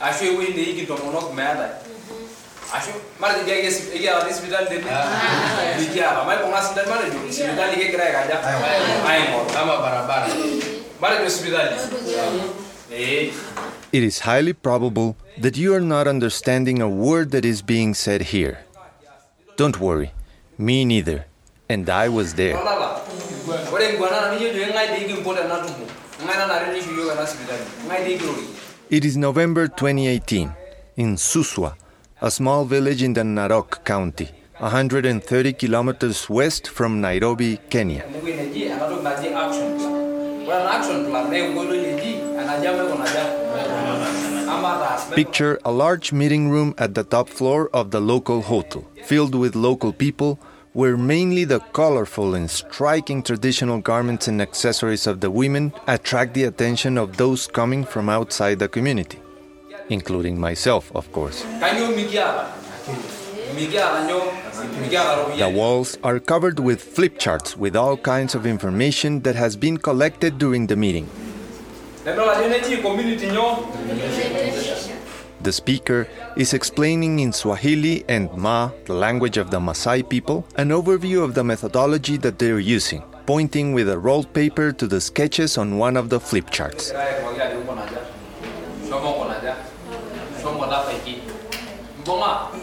ashu ewueji neiki ntomonok meetai ashu matejo diake ekiata sipitali tene mikiata maibung'a sidai matejo sipitali kigira aikaja aing'or Kama barabara. matejo sipitali ee It is highly probable that you are not understanding a word that is being said here. Don't worry, me neither. And I was there. olala It is November 2018 in Suswa, a small village in the Narok County, 130 kilometers west from Nairobi, Kenya. Picture a large meeting room at the top floor of the local hotel, filled with local people, where mainly the colorful and striking traditional garments and accessories of the women attract the attention of those coming from outside the community, including myself, of course. kanyoo mikiata mikiata nyoo mikiata The walls are covered with flip charts with all kinds of information that has been collected during the meeting. The speaker is explaining in Swahili and Maa, the language of the Maasai people, an overview of the methodology that they're using, pointing with a rolled paper to the sketches on one of the flip charts.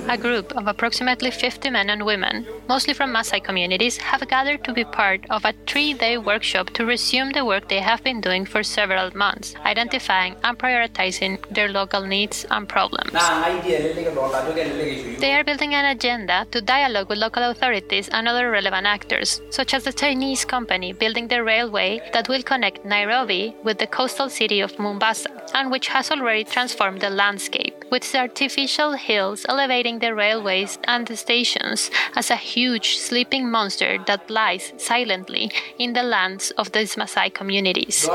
A group of approximately 50 men and women, mostly from Maasai communities, have gathered to be part of a three day workshop to resume the work they have been doing for several months, identifying and prioritizing their local needs and problems. They are building an agenda to dialogue with local authorities and other relevant actors, such as the Chinese company building the railway that will connect Nairobi with the coastal city of Mombasa, and which has already transformed the landscape, with artificial hills elevating the railways and the stations as a huge sleeping monster that lies silently in the lands of these Maasai communities.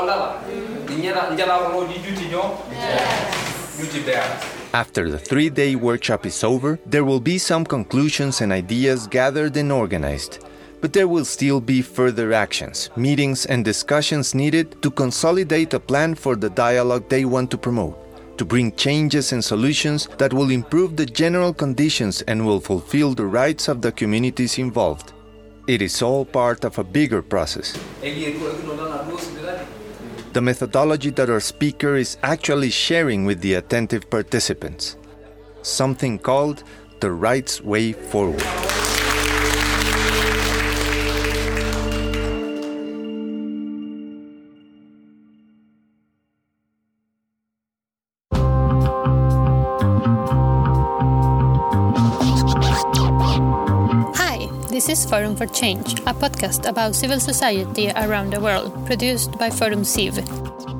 After the three day workshop is over, there will be some conclusions and ideas gathered and organized. But there will still be further actions, meetings, and discussions needed to consolidate a plan for the dialogue they want to promote, to bring changes and solutions that will improve the general conditions and will fulfill the rights of the communities involved. It is all part of a bigger process. The methodology that our speaker is actually sharing with the attentive participants. Something called the Rights Way Forward. Forum for Change, a podcast about civil society around the world, produced by Forum Civ.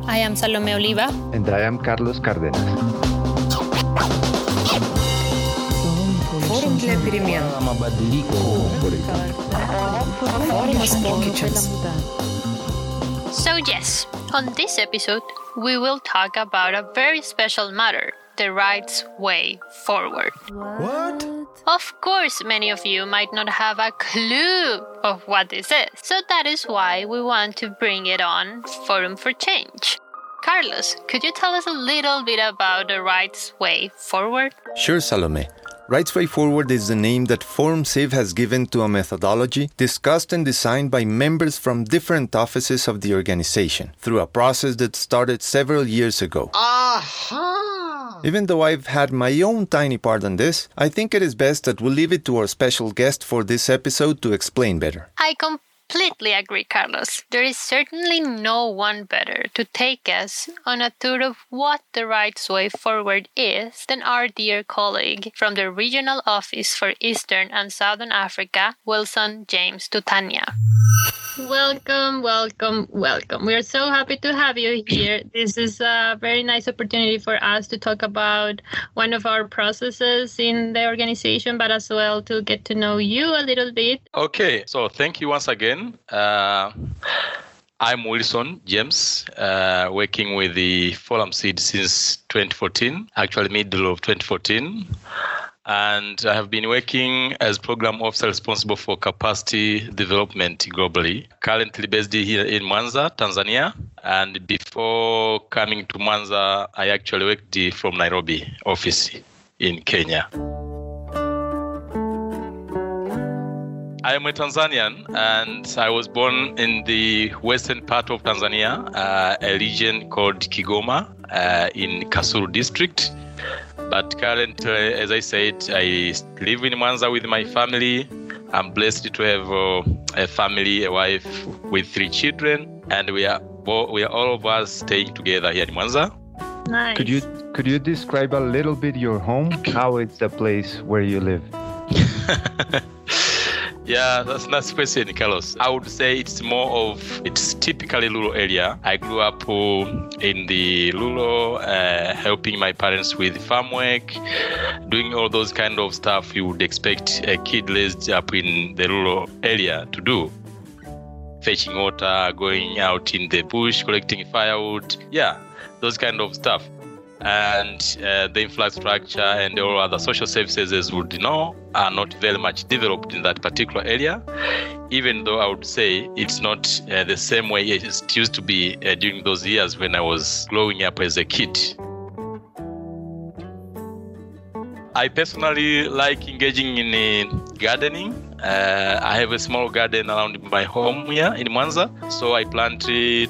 I am Salome Oliva. And I am Carlos Cardenas. Форум для перемен. So, yes, on this episode, we will talk about a very special matter the rights way forward. What? Of course, many of you might not have a clue of what this is, so that is why we want to bring it on Forum for Change. Carlos, could you tell us a little bit about the rights way forward? Sure, Salome. Rights Way Forward is the name that Forum Civ has given to a methodology discussed and designed by members from different offices of the organization through a process that started several years ago. Even though I've had my own tiny part on this, I think it is best that we leave it to our special guest for this episode to explain better. I completely agree, Carlos. There is certainly no one better to take us on a tour of what the rights way forward is than our dear colleague from the Regional Office for Eastern and Southern Africa, Wilson James Tutania. Welcome, welcome, welcome. We are so happy to have you here. This is a very nice opportunity for us to talk about one of our processes in the organization, but as well to get to know you a little bit Okay, so thank you once again. Uh, I'm Wilson James, uh, working with the Forum Syd since 2014, actually middle of 2014. And I have been working as program officer responsible for capacity development globally. Currently based here in Mwanza, Tanzania, and before coming to Mwanza, I actually worked from Nairobi office in Kenya. I am a Tanzanian and I was born in the western part of Tanzania, uh, a region called Kigoma uh, in Kasulu district. But currently, as I said, I live in Mwanza with my family. I'm blessed to have uh, a family, a wife with three children, and we are we are all of us staying together here in Mwanza. Nice. Could you could you describe a little bit your home? How is the place where you live? Yeah, that's nice question, Carlos. I would say it's more of it's typically rural area. I grew up uh, in the rural, uh, helping my parents with farm work, doing all those kind of stuff you would expect a kid raised up in the rural area to do. Fetching water, going out in the bush, collecting firewood. Yeah, those kind of stuff and uh, the infrastructure and all other social services, as would know, are not very much developed in that particular area. Even though I would say it's not uh, the same way it used to be uh, during those years when I was growing up as a kid. I personally like engaging in gardening. Uh, I have a small garden around my home here in Mwanza. So I plant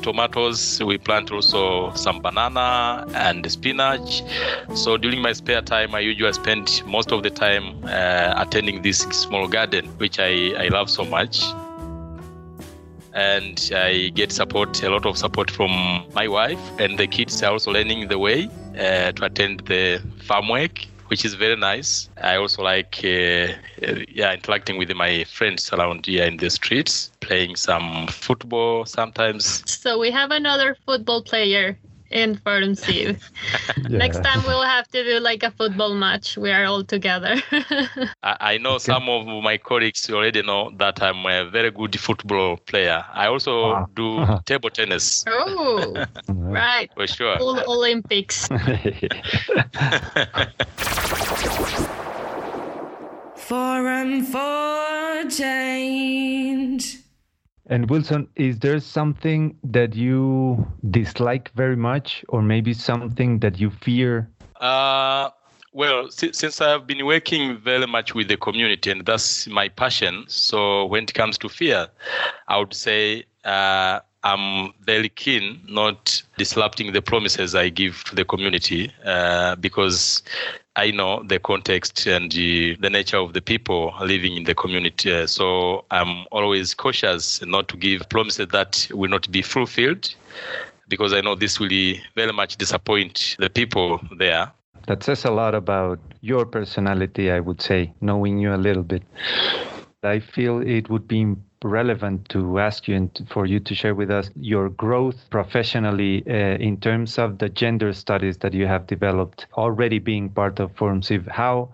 tomatoes. We plant also some banana and spinach. So during my spare time, I usually spend most of the time uh, attending this small garden, which I, I love so much and I get support, a lot of support from my wife, and the kids are also learning the way uh, to attend the farm work which is very nice. I also like, uh, yeah, interacting with my friends around here in the streets, playing some football sometimes. So we have another football player in Forum Civ. Yeah. Next time we'll have to do like a football match. We are all together. I, I know some of my colleagues already know that I'm a very good football player. I also Wow. do table tennis oh, right. for sure. Full Olympics. Forum for change. And Wilson, is there something that you dislike very much, or maybe something that you fear? Uh, well, since I've been working very much with the community, and that's my passion. So when it comes to fear, I would say uh, I'm very keen not disrupting the promises I give to the community uh, because I know the context and the, the nature of the people living in the community. Uh, so I'm always cautious not to give promises that will not be fulfilled because I know this will very much disappoint the people there. That says a lot about your personality, I would say, knowing you a little bit. I feel it would be relevant to ask you and for you to share with us your growth professionally uh, in terms of the gender studies that you have developed already being part of Forum Civ. How,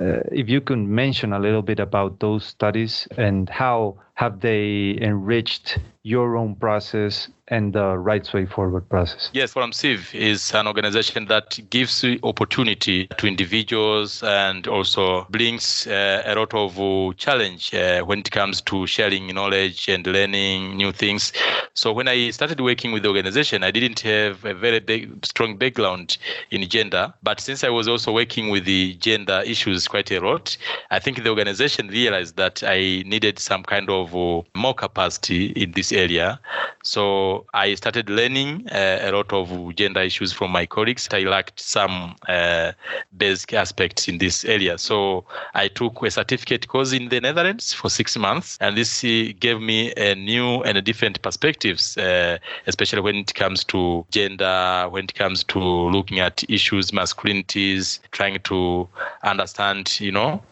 uh, if you can mention a little bit about those studies and how have they enriched your own process and the Rights Way Forward process? Yes, Forum Civ is an organization that gives opportunity to individuals and also brings uh, a lot of uh, challenge uh, when it comes to sharing knowledge and learning new things. So when I started working with the organization, I didn't have a very big, strong background in gender. But since I was also working with the gender issues quite a lot, I think the organization realized that I needed some kind of uh, more capacity in this area. So I started learning uh, a lot of gender issues from my colleagues. I lacked some uh, basic aspects in this area. So I took a certificate course in the Netherlands for six months, and this uh, gave me a new and a different perspectives, uh, especially when it comes to gender, when it comes to looking at issues, masculinities, trying to understand, you know,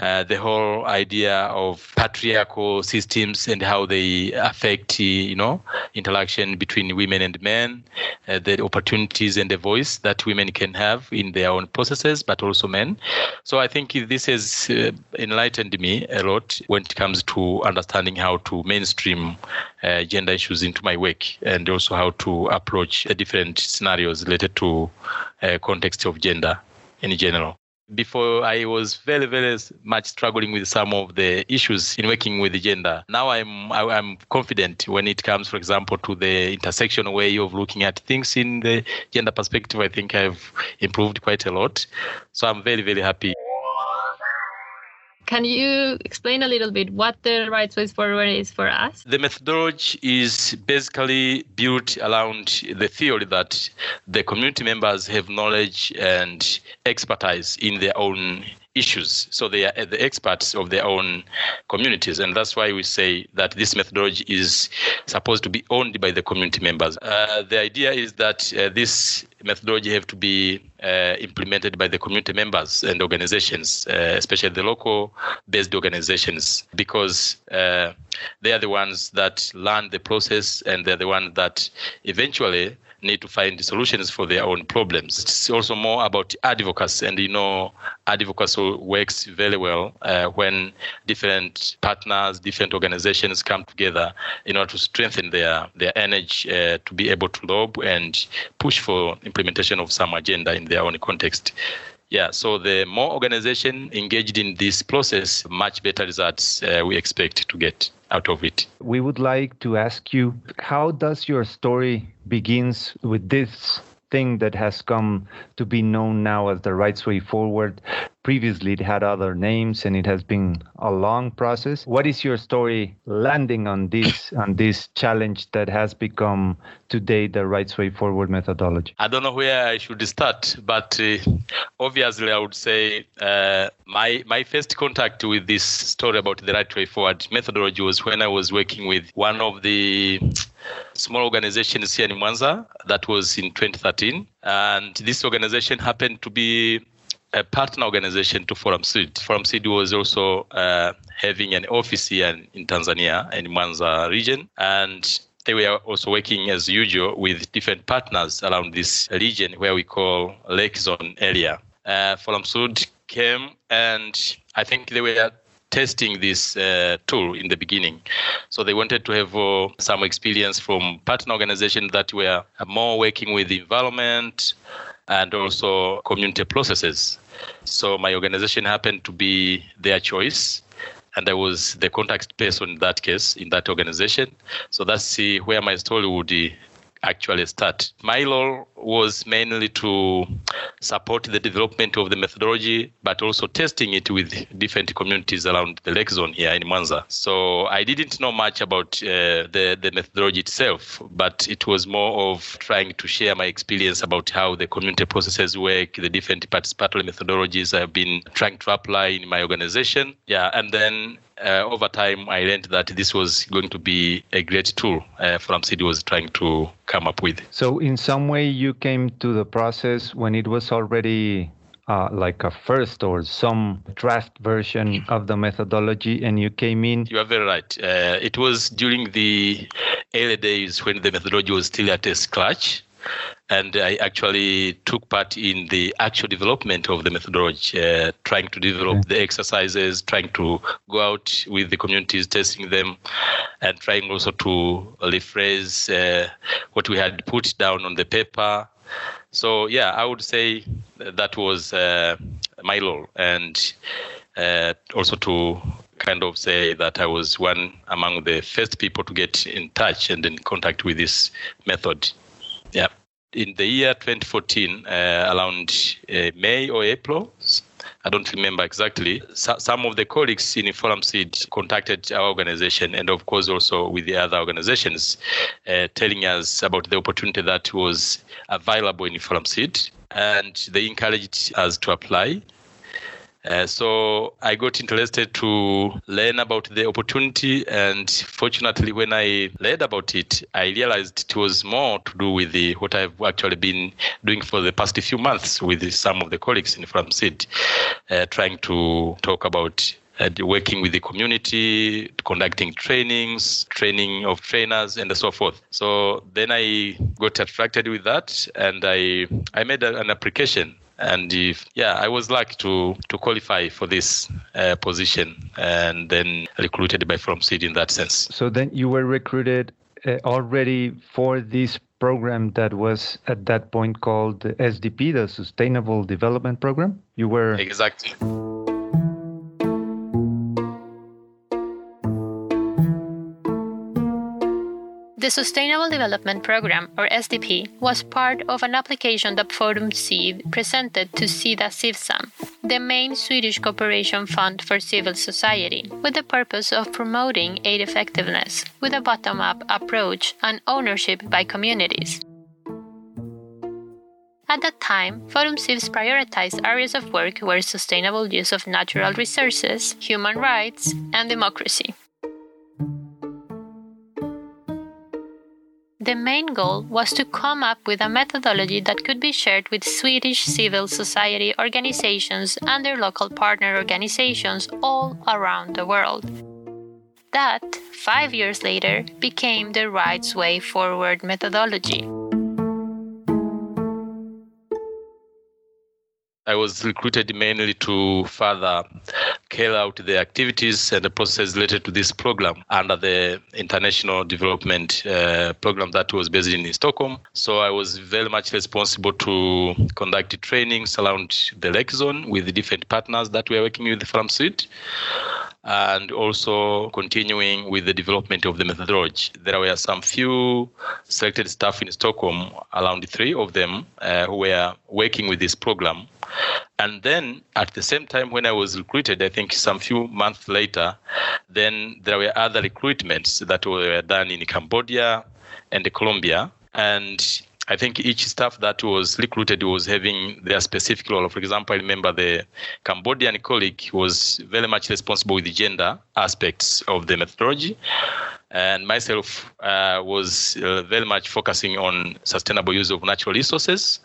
uh, the whole idea of patriarchal systems and how they affect, uh, you know, interaction between women and men, uh, the opportunities and the voice that women can have in their own processes, but also men. So I think this has uh, enlightened me a lot when it comes to understanding how to mainstream uh, gender issues into my work and also how to approach different scenarios related to uh, context of gender in general. Before I was very, very much struggling with some of the issues in working with gender. Now I'm I, am i am confident when it comes, for example, to the intersectional way of looking at things in the gender perspective. I think I've improved quite a lot. So I'm very, very happy. Can you explain a little bit what the right way forward is for us? The methodology is basically built around the theory that the community members have knowledge and expertise in their own issues. So they are the experts of their own communities. And that's why we say that this methodology is supposed to be owned by the community members. Uh, the idea is that uh, this methodology have to be uh, implemented by the community members and organizations, uh, especially the local based organizations, because uh, they are the ones that learn the process and they're the ones that eventually need to find solutions for their own problems. It's also more about advocacy, and you know, advocacy works very well uh, when different partners, different organizations come together in order to strengthen their their energy uh, to be able to lobby and push for implementation of some agenda in their own context. Yeah, so the more organization engaged in this process, much better results uh, we expect to get out of it. We would like to ask you, how does your story begins with this thing that has come to be known now as the Rights Way Forward. Previously, it had other names, and it has been a long process. What is your story landing on this on this challenge that has become today the Rights Way Forward methodology? I don't know where I should start, but uh, obviously, I would say uh, my my first contact with this story about the Right Way Forward methodology was when I was working with one of the small organizations here in Mwanza. That was in 2013. And this organization happened to be a partner organization to Forum Syd. Forum Syd was also uh, having an office here in Tanzania, in Mwanza region. And they were also working as usual with different partners around this region where we call Lake Zone area. Uh, Forum Syd came and I think they were testing this uh, tool in the beginning. So they wanted to have uh, some experience from partner organizations that were more working with the environment and also community processes. So my organization happened to be their choice. And I was the contact person in that case, in that organization. So that's where my story would actually start. My role was mainly to support the development of the methodology, but also testing it with different communities around the lake zone here in Mwanza. So I didn't know much about uh, the, the methodology itself, but it was more of trying to share my experience about how the community processes work, the different participatory methodologies I've been trying to apply in my organization. Yeah, and then uh, over time, I learned that this was going to be a great tool uh, Forum City was trying to come up with. So, in some way, you came to the process when it was already uh, like a first or some draft version of the methodology, and you came in. You are very right. Uh, it was during the early days when the methodology was still at a scratch and I actually took part in the actual development of the methodology, uh, trying to develop the exercises, trying to go out with the communities, testing them, and trying also to rephrase uh, what we had put down on the paper. So yeah, I would say that was uh, my role, and uh, also to kind of say that I was one among the first people to get in touch and in contact with this method. Yeah in the year 2014, uh, around uh, May or April, I don't remember exactly. So, some of the colleagues in Forum Syd contacted our organization, and of course also with the other organizations, uh, telling us about the opportunity that was available in Forum Syd, and they encouraged us to apply. Uh, so I got interested to learn about the opportunity, and fortunately, when I learned about it, I realized it was more to do with the, what I've actually been doing for the past few months with some of the colleagues in Forum Syd, uh, trying to talk about uh, working with the community, conducting trainings, training of trainers, and so forth. So then I got attracted with that, and I I made an application and if, yeah, I was lucky to to qualify for this uh, position, and then recruited by Forum Syd in that sense. So then you were recruited uh, already for this program that was at that point called the SDP, the Sustainable Development Program. You were exactly. The Sustainable Development Program, or SDP, was part of an application that Forum Civ presented to Sida Civsam, the main Swedish cooperation fund for civil society, with the purpose of promoting aid effectiveness with a bottom up approach and ownership by communities. At that time, Forum Civ's prioritized areas of work were sustainable use of natural resources, human rights, and democracy. The main goal was to come up with a methodology that could be shared with Swedish civil society organizations and their local partner organizations all around the world. That, five years later, became the Rights Way Forward methodology. I was recruited mainly to further carry out the activities and the processes related to this program under the international development uh, program that was based in Stockholm. So I was very much responsible to conduct trainings around the lake zone with different partners that we are working with from Sweden and also continuing with the development of the methodology. There were some few selected staff in Stockholm, around three of them, uh, who were working with this program. And then at the same time, when I was recruited, I think some few months later, then there were other recruitments that were done in Cambodia and Colombia. And I think each staff that was recruited was having their specific role. For example, I remember the Cambodian colleague was very much responsible with the gender aspects of the methodology. And myself uh, was uh, very much focusing on sustainable use of natural resources.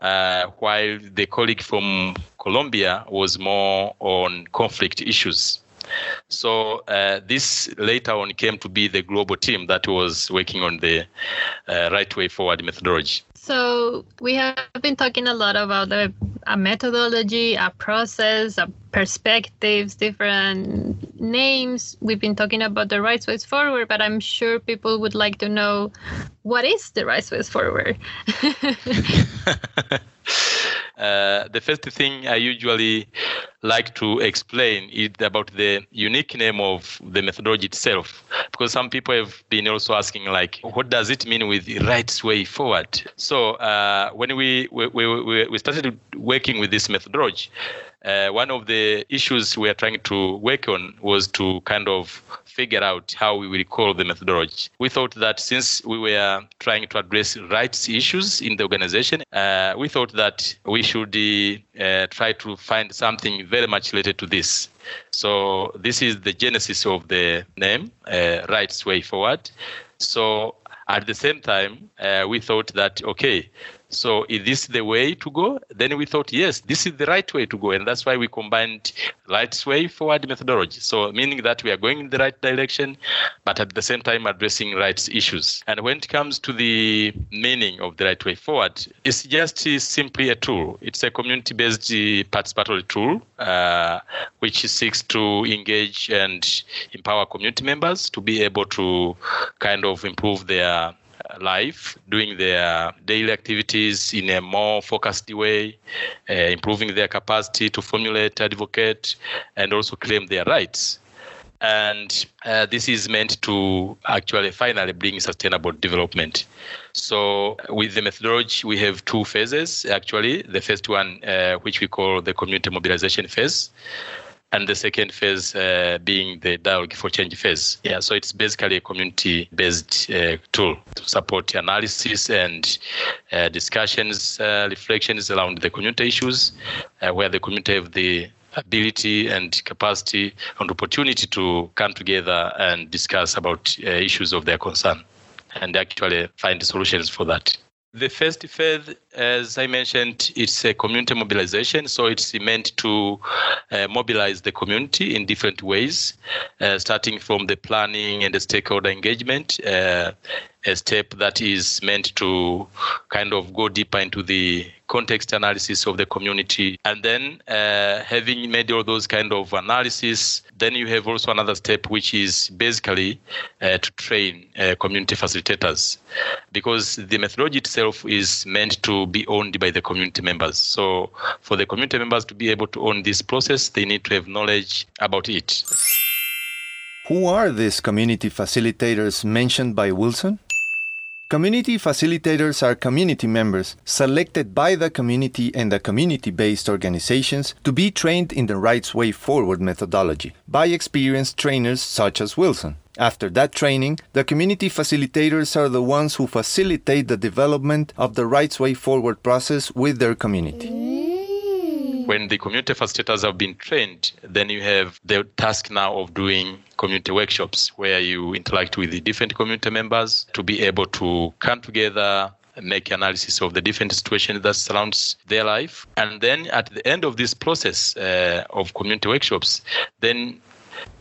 Uh, while the colleague from Colombia was more on conflict issues. So uh, this later on came to be the global team that was working on the uh, right way forward methodology. So we have been talking a lot about the, a methodology, a process, a perspectives, different names. We've been talking about the right ways forward, but I'm sure people would like to know what is the right ways forward. Uh, the first thing I usually like to explain is about the unique name of the methodology itself, because some people have been also asking, like, what does it mean with the rights way forward? So uh, when we, we, we, we started working with this methodology, uh, one of the issues we are trying to work on was to kind of figure out how we will call the methodology. We thought that since we were trying to address rights issues in the organization, uh, we thought that we should uh, try to find something very much related to this. So this is the genesis of the name, uh, Rights Way Forward. So at the same time, uh, we thought that, okay, so is this the way to go? Then we thought, yes, this is the right way to go. And that's why we combined right way forward methodology. So meaning that we are going in the right direction, but at the same time addressing rights issues. And when it comes to the meaning of the right way forward, it's just simply a tool. It's a community-based participatory tool, uh, which seeks to engage and empower community members to be able to kind of improve their life, doing their daily activities in a more focused way, uh, improving their capacity to formulate, advocate, and also claim their rights. And uh, this is meant to actually finally bring sustainable development. So, with the methodology, we have two phases actually. The first one, uh, which we call the community mobilization phase and the second phase uh, being the dialogue for change phase. Yeah, so it's basically a community-based uh, tool to support analysis and uh, discussions, uh, reflections around the community issues, uh, where the community have the ability and capacity and opportunity to come together and discuss about uh, issues of their concern and actually find solutions for that. The first phase as I mentioned, it's a community mobilization, so it's meant to uh, mobilize the community in different ways, uh, starting from the planning and the stakeholder engagement, uh, a step that is meant to kind of go deeper into the context analysis of the community. And then, uh, having made all those kind of analysis, then you have also another step, which is basically uh, to train uh, community facilitators, because the methodology itself is meant to be owned by the community members. So, for the community members to be able to own this process, they need to have knowledge about it. Who are these community facilitators mentioned by Wilson? Community facilitators are community members selected by the community and the community based organizations to be trained in the Rights Way Forward methodology by experienced trainers such as Wilson. After that training, the community facilitators are the ones who facilitate the development of the Rights Way Forward process with their community. When the community facilitators have been trained, then you have the task now of doing community workshops where you interact with the different community members to be able to come together make analysis of the different situations that surrounds their life. And then at the end of this process uh, of community workshops then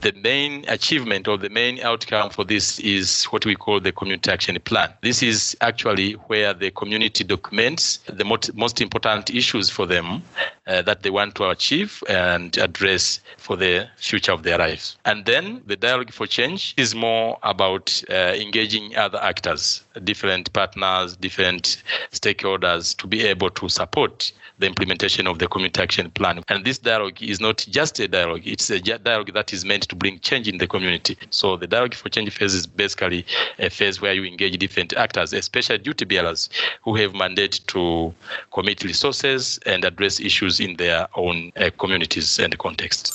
the main achievement or the main outcome for this is what we call the community action plan. This is actually where the community documents the most, important issues for them uh, that they want to achieve and address for the future of their lives. And then the dialogue for change is more about uh, engaging other actors, different partners, different stakeholders to be able to support the implementation of the community action plan. And this dialogue is not just a dialogue, it's a dialogue that is meant to bring change in the community. So the dialogue for change phase is basically a phase where you engage different actors, especially duty bearers who have mandate to commit resources and address issues in their own uh, communities and contexts.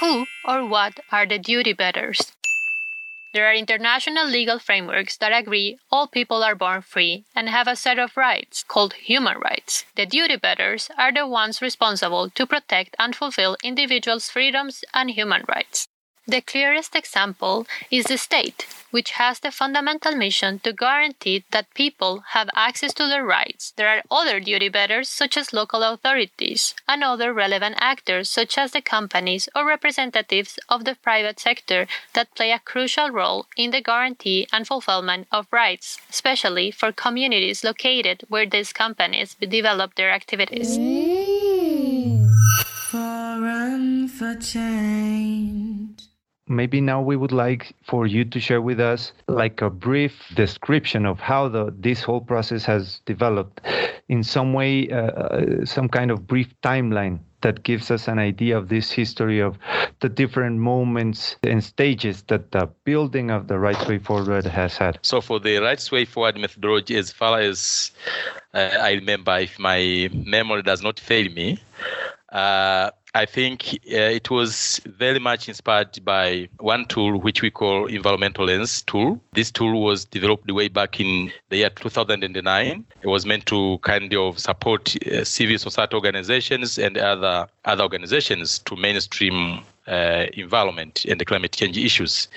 Who or what are the duty bearers? There are international legal frameworks that agree all people are born free and have a set of rights called human rights. The duty bearers are the ones responsible to protect and fulfill individuals' freedoms and human rights. The clearest example is the state, which has the fundamental mission to guarantee that people have access to their rights. There are other duty bearers, such as local authorities, and other relevant actors, such as the companies or representatives of the private sector, that play a crucial role in the guarantee and fulfillment of rights, especially for communities located where these companies develop their activities. Forum for change maybe now we would like for you to share with us like a brief description of how the this whole process has developed in some way uh, uh, some kind of brief timeline that gives us an idea of this history of the different moments and stages that the building of the rights way forward has had. So for the rights way forward methodology as far as uh, i remember if my memory does not fail me uh, I think uh, it was very much inspired by one tool which we call environmental lens tool. This tool was developed way back in the year 2009. It was meant to kind of support uh, civil society organizations and other other organizations to mainstream uh, environment and the climate change issues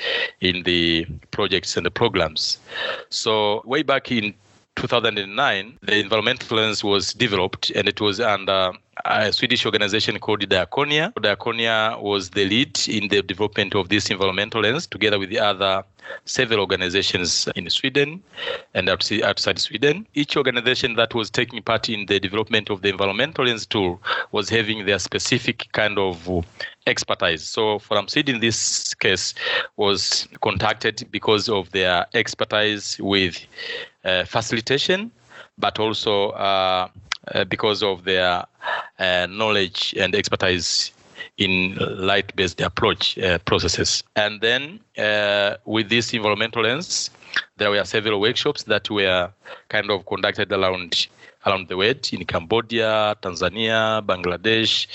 in the projects and the programs. So way back in 2009, the environmental lens was developed and it was under a Swedish organization called Diakonia. Diakonia was the lead in the development of this environmental lens together with the other several organizations in Sweden and outside Sweden. Each organization that was taking part in the development of the environmental lens tool was having their specific kind of expertise. So Forum Syd in this case was contacted because of their expertise with uh, facilitation, but also uh, uh, because of their uh, knowledge and expertise in rights-based approach uh, processes. And then uh, with this environmental lens, there were several workshops that were kind of conducted around around the world in Cambodia, Tanzania, Bangladesh,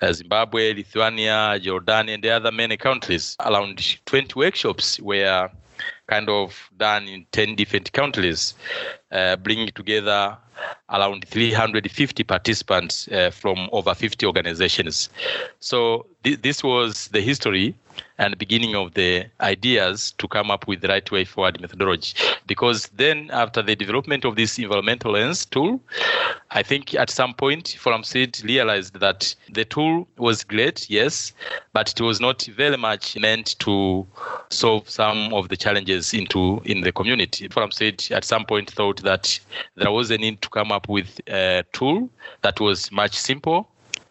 uh, Zimbabwe, Lithuania, Jordan, and the other many countries. Around 20 workshops were kind of done in 10 different countries, uh, bringing together around 350 participants uh, from over 50 organizations. So th- this was the history and beginning of the ideas to come up with the right way forward methodology. Because then, after the development of this environmental lens tool, I think at some point, Forum Syd realized that the tool was great, yes, but it was not very much meant to solve some of the challenges into in the community. Forum Syd at some point thought that there was a need to come up with a tool that was much simple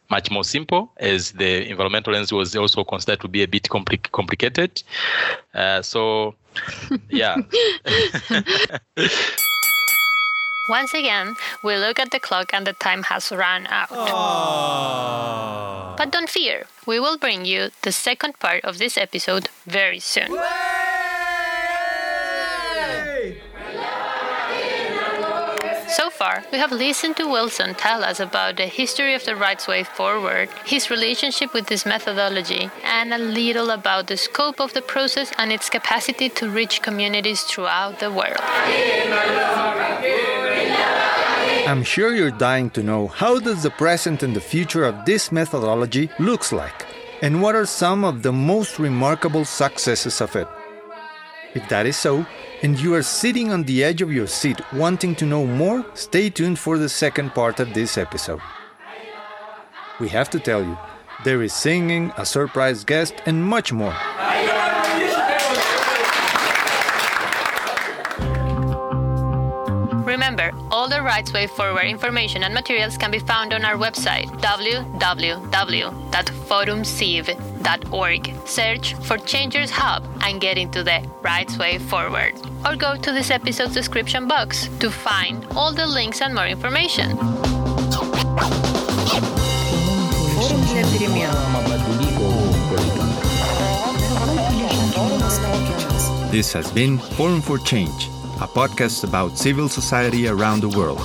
much more simple as the environmental lens was also considered to be a bit compli- complicated. Uh, so, yeah. Once again, we look at the clock and the time has run out. But don't fear, we will bring you the second part of this episode very soon. So far, we have listened to Wilson tell us about the history of the rights way forward, his relationship with this methodology, and a little about the scope of the process and its capacity to reach communities throughout the world. I'm sure you're dying to know how does the present and the future of this methodology looks like and what are some of the most remarkable successes of it. If that is so, and you are sitting on the edge of your seat wanting to know more, stay tuned for the second part of this episode. We have to tell you, there is singing, a surprise guest, and much more. Legal Rights Way Forward information and materials can be found on our website www.forumciv.org. Search for Changers Hub and get into the Rights Way Forward. Or go to this episode's description box to find all the links and more information. This has been Forum for Change a podcast about civil society around the world.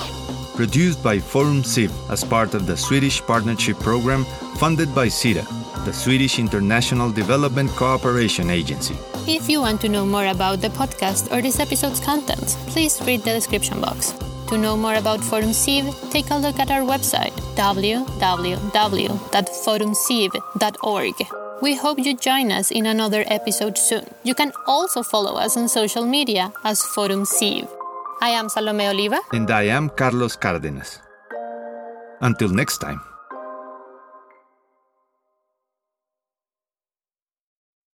Produced by Forum Civ as part of the Swedish Partnership Program funded by Sida, the Swedish International Development Cooperation Agency. If you want to know more about the podcast or this episode's content, please read the description box. To know more about Forum Civ, take a look at our website www.forumciv.org. We hope you join us in another episode soon. You can also follow us on social media as Forum Civ. I am Salome Oliva. And I am Carlos Cardenas. Until next time.